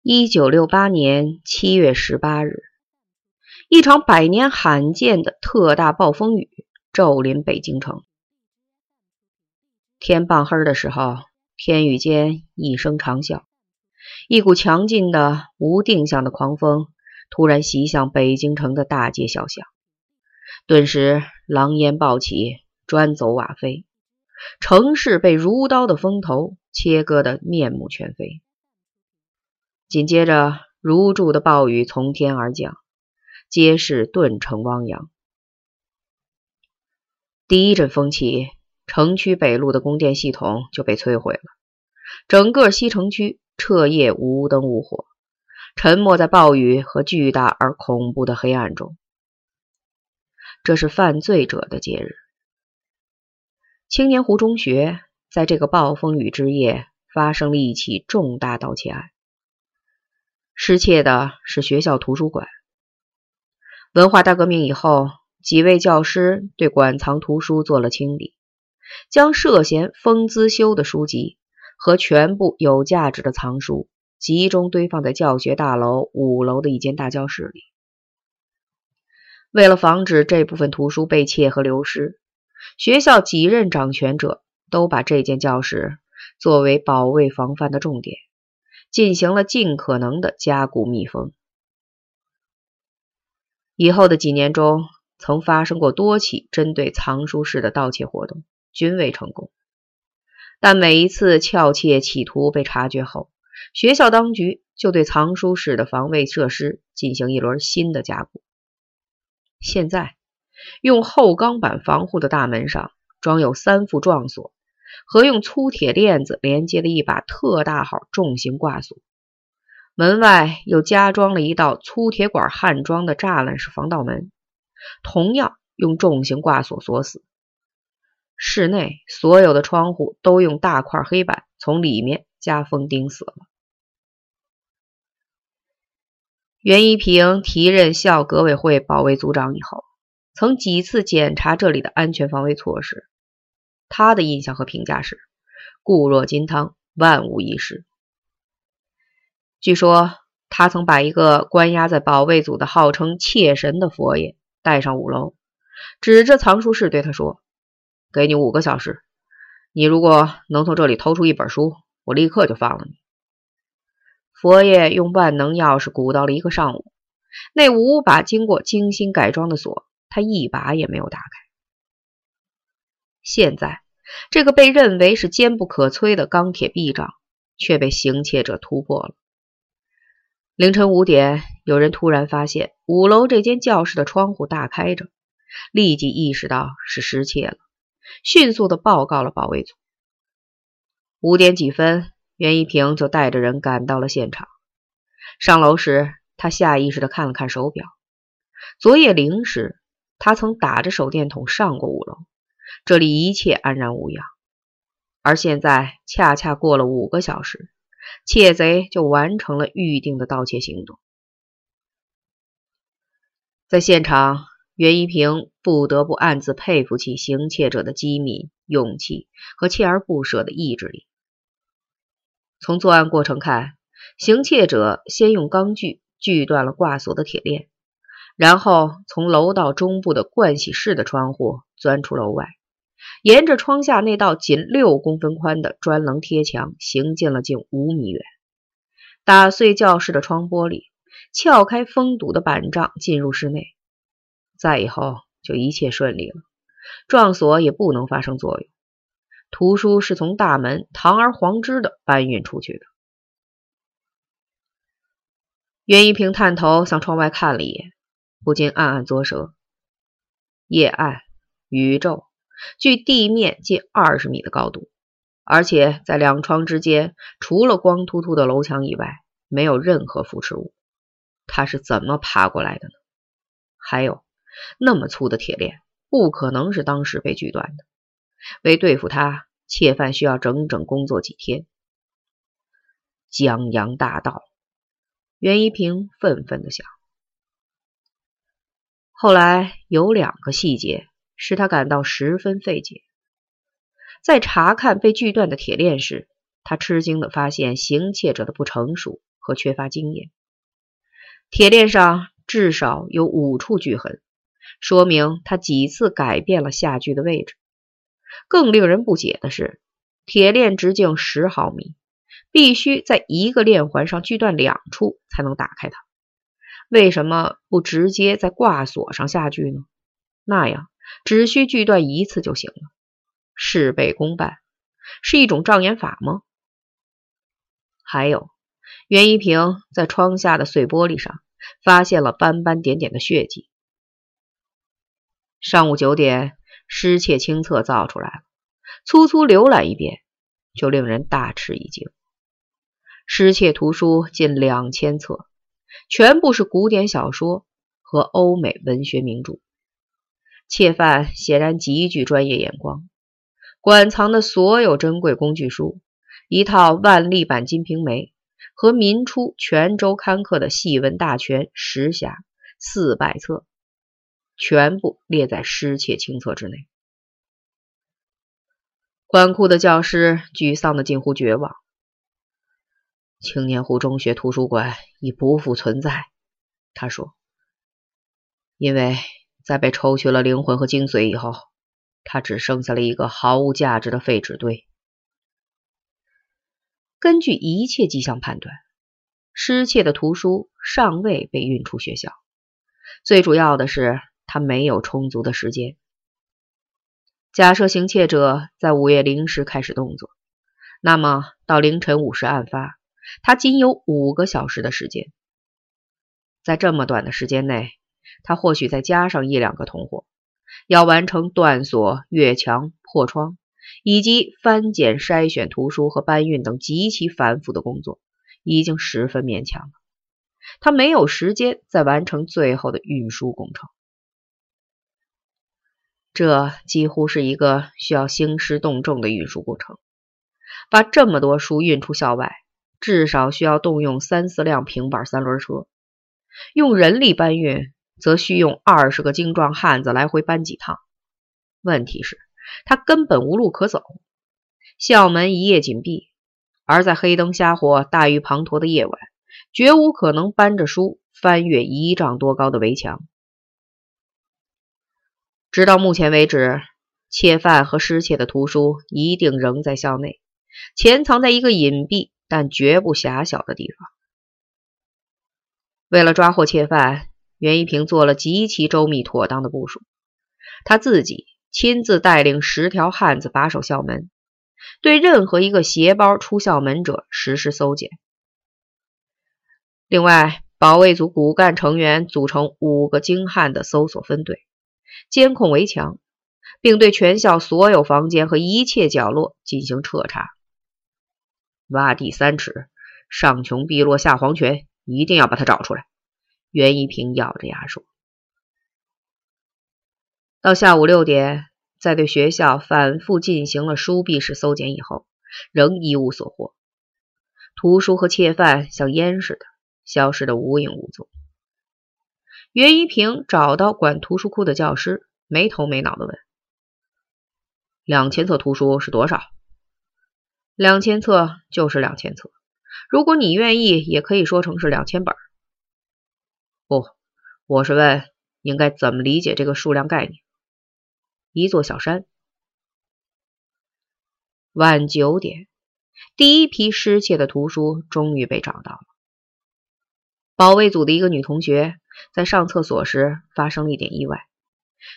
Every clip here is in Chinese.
一九六八年七月十八日，一场百年罕见的特大暴风雨骤临北京城。天傍黑的时候，天宇间一声长啸，一股强劲的无定向的狂风突然袭向北京城的大街小巷，顿时狼烟暴起，砖走瓦飞，城市被如刀的风头切割得面目全非。紧接着，如注的暴雨从天而降，街市顿成汪洋。第一阵风起，城区北路的供电系统就被摧毁了，整个西城区彻夜无灯无火，沉没在暴雨和巨大而恐怖的黑暗中。这是犯罪者的节日。青年湖中学在这个暴风雨之夜发生了一起重大盗窃案。失窃的是学校图书馆。文化大革命以后，几位教师对馆藏图书做了清理，将涉嫌封资修的书籍和全部有价值的藏书集中堆放在教学大楼五楼的一间大教室里。为了防止这部分图书被窃和流失，学校几任掌权者都把这间教室作为保卫防范的重点。进行了尽可能的加固密封。以后的几年中，曾发生过多起针对藏书室的盗窃活动，均未成功。但每一次撬窃企图被察觉后，学校当局就对藏书室的防卫设施进行一轮新的加固。现在，用厚钢板防护的大门上装有三副撞锁。和用粗铁链子连接的一把特大号重型挂锁，门外又加装了一道粗铁管焊装的栅栏式防盗门，同样用重型挂锁锁死。室内所有的窗户都用大块黑板从里面加封钉死了。袁一平提任校革委会保卫组长以后，曾几次检查这里的安全防卫措施。他的印象和评价是：固若金汤，万无一失。据说他曾把一个关押在保卫组的号称妾神的佛爷带上五楼，指着藏书室对他说：“给你五个小时，你如果能从这里偷出一本书，我立刻就放了你。”佛爷用万能钥匙鼓捣了一个上午，那五把经过精心改装的锁，他一把也没有打开。现在，这个被认为是坚不可摧的钢铁臂障，却被行窃者突破了。凌晨五点，有人突然发现五楼这间教室的窗户大开着，立即意识到是失窃了，迅速的报告了保卫组。五点几分，袁一平就带着人赶到了现场。上楼时，他下意识的看了看手表，昨夜零时，他曾打着手电筒上过五楼。这里一切安然无恙，而现在恰恰过了五个小时，窃贼就完成了预定的盗窃行动。在现场，袁一平不得不暗自佩服起行窃者的机敏、勇气和锲而不舍的意志力。从作案过程看，行窃者先用钢锯锯断了挂锁的铁链，然后从楼道中部的盥洗室的窗户钻出楼外。沿着窗下那道仅六公分宽的砖棱贴墙行进了近五米远，打碎教室的窗玻璃，撬开封堵的板障，进入室内。再以后就一切顺利了，撞锁也不能发生作用。图书是从大门堂而皇之的搬运出去的。袁一平探头向窗外看了一眼，不禁暗暗作舌：夜暗，宇宙。距地面近二十米的高度，而且在两窗之间，除了光秃秃的楼墙以外，没有任何扶持物。他是怎么爬过来的呢？还有，那么粗的铁链，不可能是当时被锯断的。为对付他，窃犯需要整整工作几天。江洋大盗，袁一平愤愤地想。后来有两个细节。使他感到十分费解。在查看被锯断的铁链时，他吃惊地发现行窃者的不成熟和缺乏经验。铁链上至少有五处锯痕，说明他几次改变了下锯的位置。更令人不解的是，铁链直径十毫米，必须在一个链环上锯断两处才能打开它。为什么不直接在挂锁上下锯呢？那样只需锯断一次就行了，事倍功半，是一种障眼法吗？还有。袁一平在窗下的碎玻璃上发现了斑斑点点的血迹。上午九点，失窃清册造出来了，粗粗浏览一遍，就令人大吃一惊。失窃图书近两千册，全部是古典小说和欧美文学名著。窃犯显然极具专业眼光，馆藏的所有珍贵工具书，一套万历版《金瓶梅》。和民初泉州刊刻的戏文大全十匣四百册，全部列在失窃清册之内。管库的教师沮丧的近乎绝望。青年湖中学图书馆已不复存在，他说：“因为在被抽取了灵魂和精髓以后，他只剩下了一个毫无价值的废纸堆。”根据一切迹象判断，失窃的图书尚未被运出学校。最主要的是，他没有充足的时间。假设行窃者在午夜零时开始动作，那么到凌晨五时案发，他仅有五个小时的时间。在这么短的时间内，他或许再加上一两个同伙，要完成断锁、越墙、破窗。以及翻检、筛选图书和搬运等极其繁复的工作，已经十分勉强了。他没有时间再完成最后的运输工程。这几乎是一个需要兴师动众的运输过程。把这么多书运出校外，至少需要动用三四辆平板三轮车。用人力搬运，则需用二十个精壮汉子来回搬几趟。问题是。他根本无路可走，校门一夜紧闭，而在黑灯瞎火、大雨滂沱的夜晚，绝无可能搬着书翻越一丈多高的围墙。直到目前为止，窃犯和失窃的图书一定仍在校内，潜藏在一个隐蔽但绝不狭小的地方。为了抓获窃犯，袁一平做了极其周密妥当的部署，他自己。亲自带领十条汉子把守校门，对任何一个携包出校门者实施搜检。另外，保卫组骨干成员组成五个精悍的搜索分队，监控围墙，并对全校所有房间和一切角落进行彻查。挖地三尺，上穷碧落下黄泉，一定要把他找出来。袁一平咬着牙说。到下午六点，在对学校反复进行了书壁式搜检以后，仍一无所获。图书和窃犯像烟似的消失得无影无踪。袁一平找到管图书库的教师，没头没脑地问：“两千册图书是多少？”“两千册就是两千册。如果你愿意，也可以说成是两千本。”“不，我是问应该怎么理解这个数量概念。”一座小山。晚九点，第一批失窃的图书终于被找到了。保卫组的一个女同学在上厕所时发生了一点意外，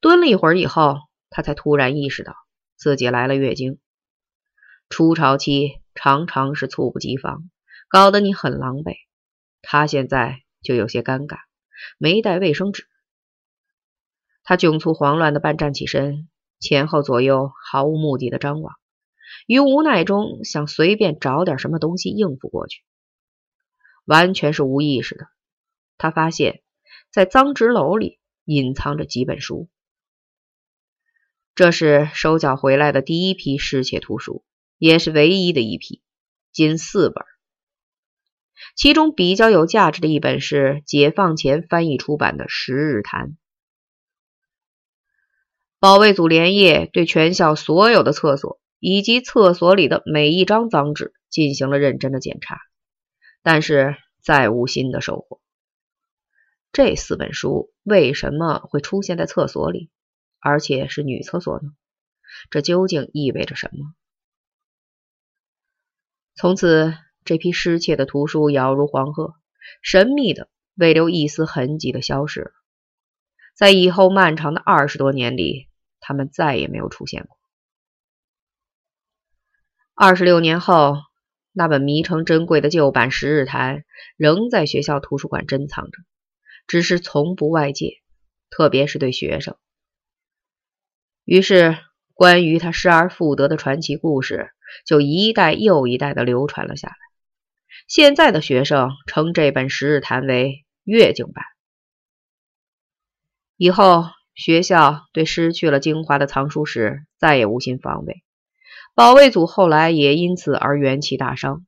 蹲了一会儿以后，她才突然意识到自己来了月经。初潮期常常是猝不及防，搞得你很狼狈。她现在就有些尴尬，没带卫生纸。他窘促慌乱的半站起身，前后左右毫无目的的张望，于无奈中想随便找点什么东西应付过去，完全是无意识的。他发现，在脏纸篓里隐藏着几本书，这是收缴回来的第一批失窃图书，也是唯一的一批，仅四本。其中比较有价值的一本是解放前翻译出版的《十日谈》。保卫组连夜对全校所有的厕所以及厕所里的每一张脏纸进行了认真的检查，但是再无新的收获。这四本书为什么会出现在厕所里，而且是女厕所呢？这究竟意味着什么？从此，这批失窃的图书杳如黄鹤，神秘的、未留一丝痕迹的消失了。在以后漫长的二十多年里，他们再也没有出现过。二十六年后，那本迷成珍贵的旧版《十日谈》仍在学校图书馆珍藏着，只是从不外借，特别是对学生。于是，关于他失而复得的传奇故事就一代又一代的流传了下来。现在的学生称这本《十日谈》为“月经版”。以后，学校对失去了精华的藏书室再也无心防卫。保卫组后来也因此而元气大伤，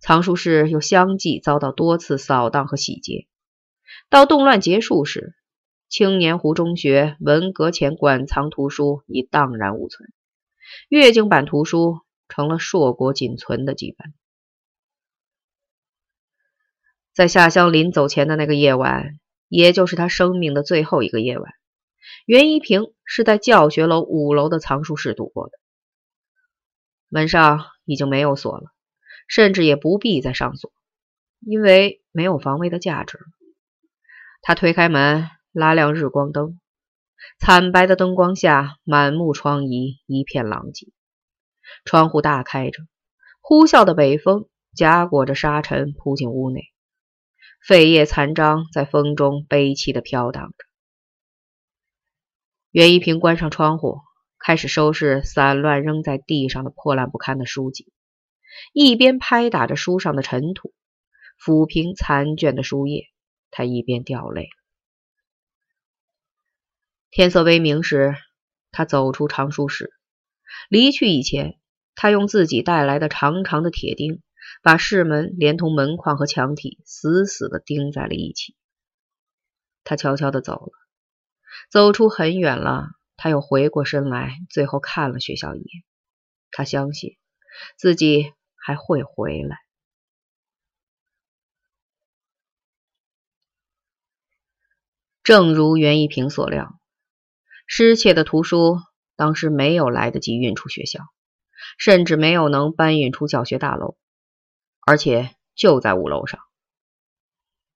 藏书室又相继遭到多次扫荡和洗劫。到动乱结束时，青年湖中学文革前馆藏图书已荡然无存，月经版图书成了硕果仅存的几本。在夏香临走前的那个夜晚，也就是他生命的最后一个夜晚，袁一平是在教学楼五楼的藏书室度过的。门上已经没有锁了，甚至也不必再上锁，因为没有防卫的价值。他推开门，拉亮日光灯，惨白的灯光下，满目疮痍，一片狼藉。窗户大开着，呼啸的北风夹裹着沙尘扑进屋内，废叶残章在风中悲凄地飘荡着。袁一平关上窗户。开始收拾散乱扔在地上的破烂不堪的书籍，一边拍打着书上的尘土，抚平残卷的书页，他一边掉泪。天色微明时，他走出藏书室，离去以前，他用自己带来的长长的铁钉，把室门连同门框和墙体死死地钉在了一起。他悄悄地走了，走出很远了。他又回过身来，最后看了学校一眼。他相信自己还会回来。正如袁一平所料，失窃的图书当时没有来得及运出学校，甚至没有能搬运出教学大楼，而且就在五楼上。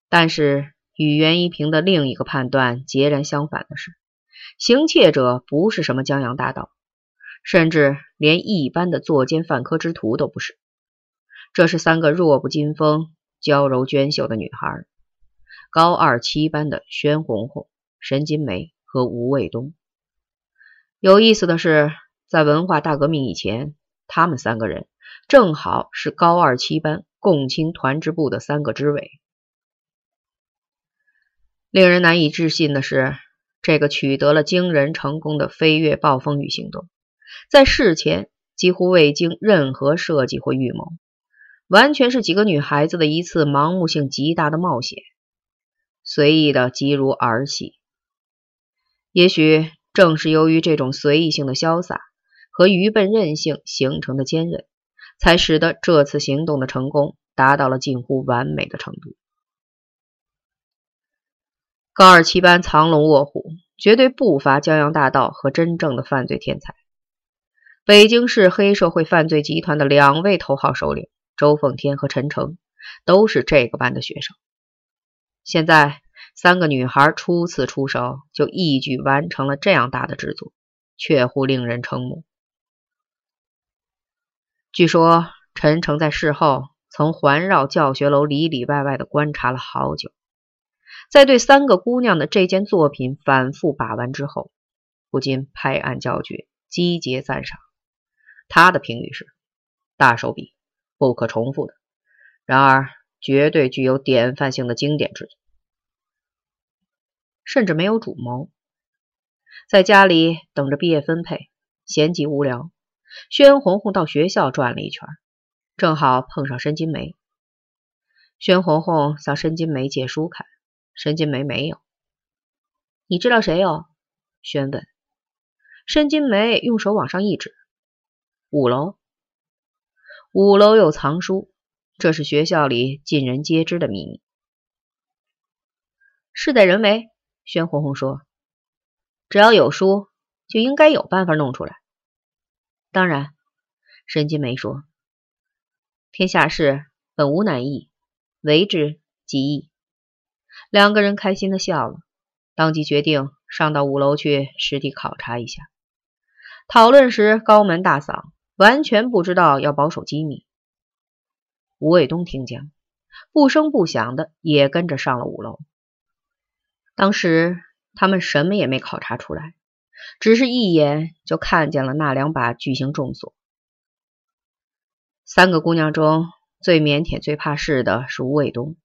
但是与袁一平的另一个判断截然相反的是。行窃者不是什么江洋大盗，甚至连一般的作奸犯科之徒都不是。这是三个弱不禁风、娇柔娟秀的女孩，高二七班的宣红红、沈金梅和吴卫东。有意思的是，在文化大革命以前，他们三个人正好是高二七班共青团支部的三个支委。令人难以置信的是。这个取得了惊人成功的飞跃暴风雨行动，在事前几乎未经任何设计或预谋，完全是几个女孩子的一次盲目性极大的冒险，随意的极如儿戏。也许正是由于这种随意性的潇洒和愚笨任性形成的坚韧，才使得这次行动的成功达到了近乎完美的程度。高二七班藏龙卧虎，绝对不乏江洋大盗和真正的犯罪天才。北京市黑社会犯罪集团的两位头号首领周凤天和陈诚，都是这个班的学生。现在三个女孩初次出手，就一举完成了这样大的制作，确乎令人瞠目。据说陈诚在事后曾环绕教学楼里里外外的观察了好久。在对三个姑娘的这件作品反复把玩之后，不禁拍案叫绝，击节赞赏。他的评语是：大手笔，不可重复的，然而绝对具有典范性的经典之作。甚至没有主谋，在家里等着毕业分配，闲极无聊，宣红红到学校转了一圈，正好碰上申金梅。宣红红向申金梅借书看。申金梅没有，你知道谁有？宣问。申金梅用手往上一指，五楼。五楼有藏书，这是学校里尽人皆知的秘密。事在人为，宣红红说：“只要有书，就应该有办法弄出来。”当然，沈金梅说：“天下事本无难易，为之即易。”两个人开心的笑了，当即决定上到五楼去实地考察一下。讨论时高门大嗓，完全不知道要保守机密。吴卫东听见了，不声不响的也跟着上了五楼。当时他们什么也没考察出来，只是一眼就看见了那两把巨型重锁。三个姑娘中最腼腆、最怕事的是吴卫东，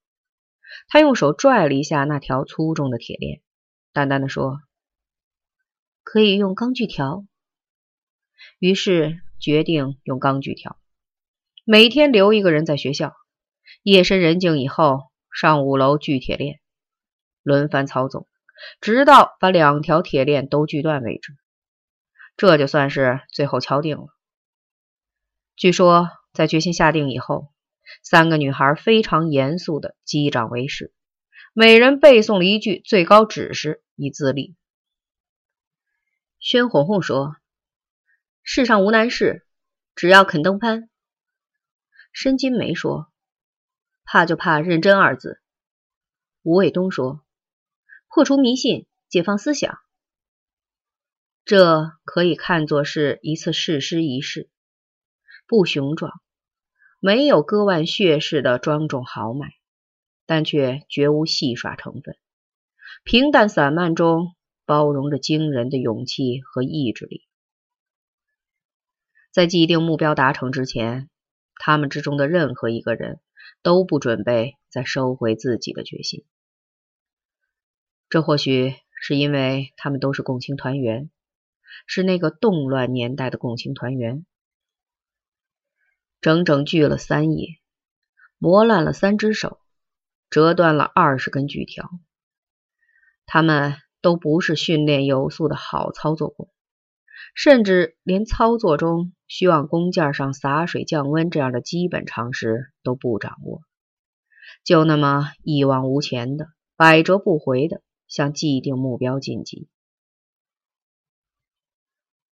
他用手拽了一下那条粗重的铁链，淡淡的说：“可以用钢锯条。”于是决定用钢锯条。每天留一个人在学校，夜深人静以后上五楼锯铁链，轮番操纵，直到把两条铁链都锯断为止。这就算是最后敲定了。据说在决心下定以后，三个女孩非常严肃的击掌为誓，每人背诵了一句最高指示以自立。宣红红说：“世上无难事，只要肯登攀。”申金梅说：“怕就怕认真二字。”吴卫东说：“破除迷信，解放思想，这可以看作是一次誓师仪式，不雄壮，没有割腕血誓的庄重豪迈，但却绝无戏耍成分，平淡散漫中包容着惊人的勇气和意志力。在既定目标达成之前。”他们之中的任何一个人都不准备再收回自己的决心。这或许是因为他们都是共青团员，是那个动乱年代的共青团员。整整锯了三夜，磨烂了三只手，折断了二十根锯条。他们都不是训练有素的好操作工。甚至连操作中需往工件上洒水降温这样的基本常识都不掌握，就那么一往无前的、百折不回的向既定目标进击。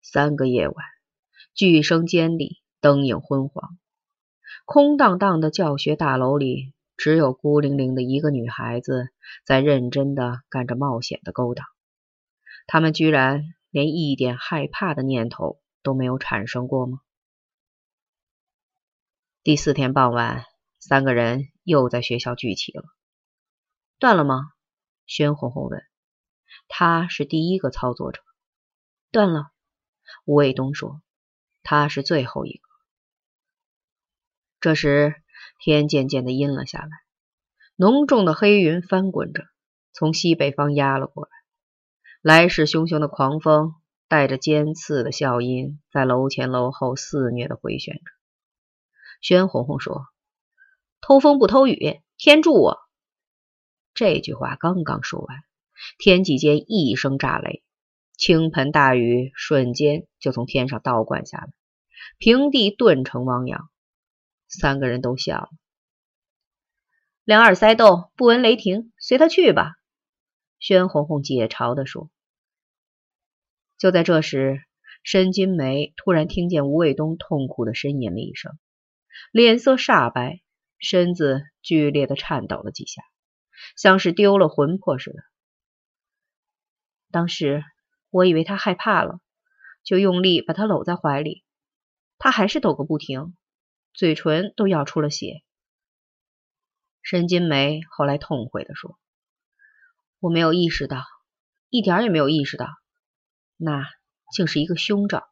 三个夜晚，巨声尖利，灯影昏黄，空荡荡的教学大楼里，只有孤零零的一个女孩子在认真的干着冒险的勾当。他们居然。连一点害怕的念头都没有产生过吗？第四天傍晚，三个人又在学校聚齐了。断了吗？宣红红问。他是第一个操作者。断了。吴卫东说。他是最后一个。这时天渐渐的阴了下来，浓重的黑云翻滚着，从西北方压了过来。来势汹汹的狂风，带着尖刺的笑音，在楼前楼后肆虐的回旋着。宣红红说：“偷风不偷雨，天助我！”这句话刚刚说完，天际间一声炸雷，倾盆大雨瞬间就从天上倒灌下来，平地顿成汪洋。三个人都笑了。两耳塞豆，不闻雷霆，随他去吧。宣红红解嘲地说：“就在这时，申金梅突然听见吴卫东痛苦的呻吟了一声，脸色煞白，身子剧烈的颤抖了几下，像是丢了魂魄似的。当时我以为他害怕了，就用力把他搂在怀里，他还是抖个不停，嘴唇都咬出了血。”申金梅后来痛悔地说。我没有意识到，一点也没有意识到，那竟是一个凶兆。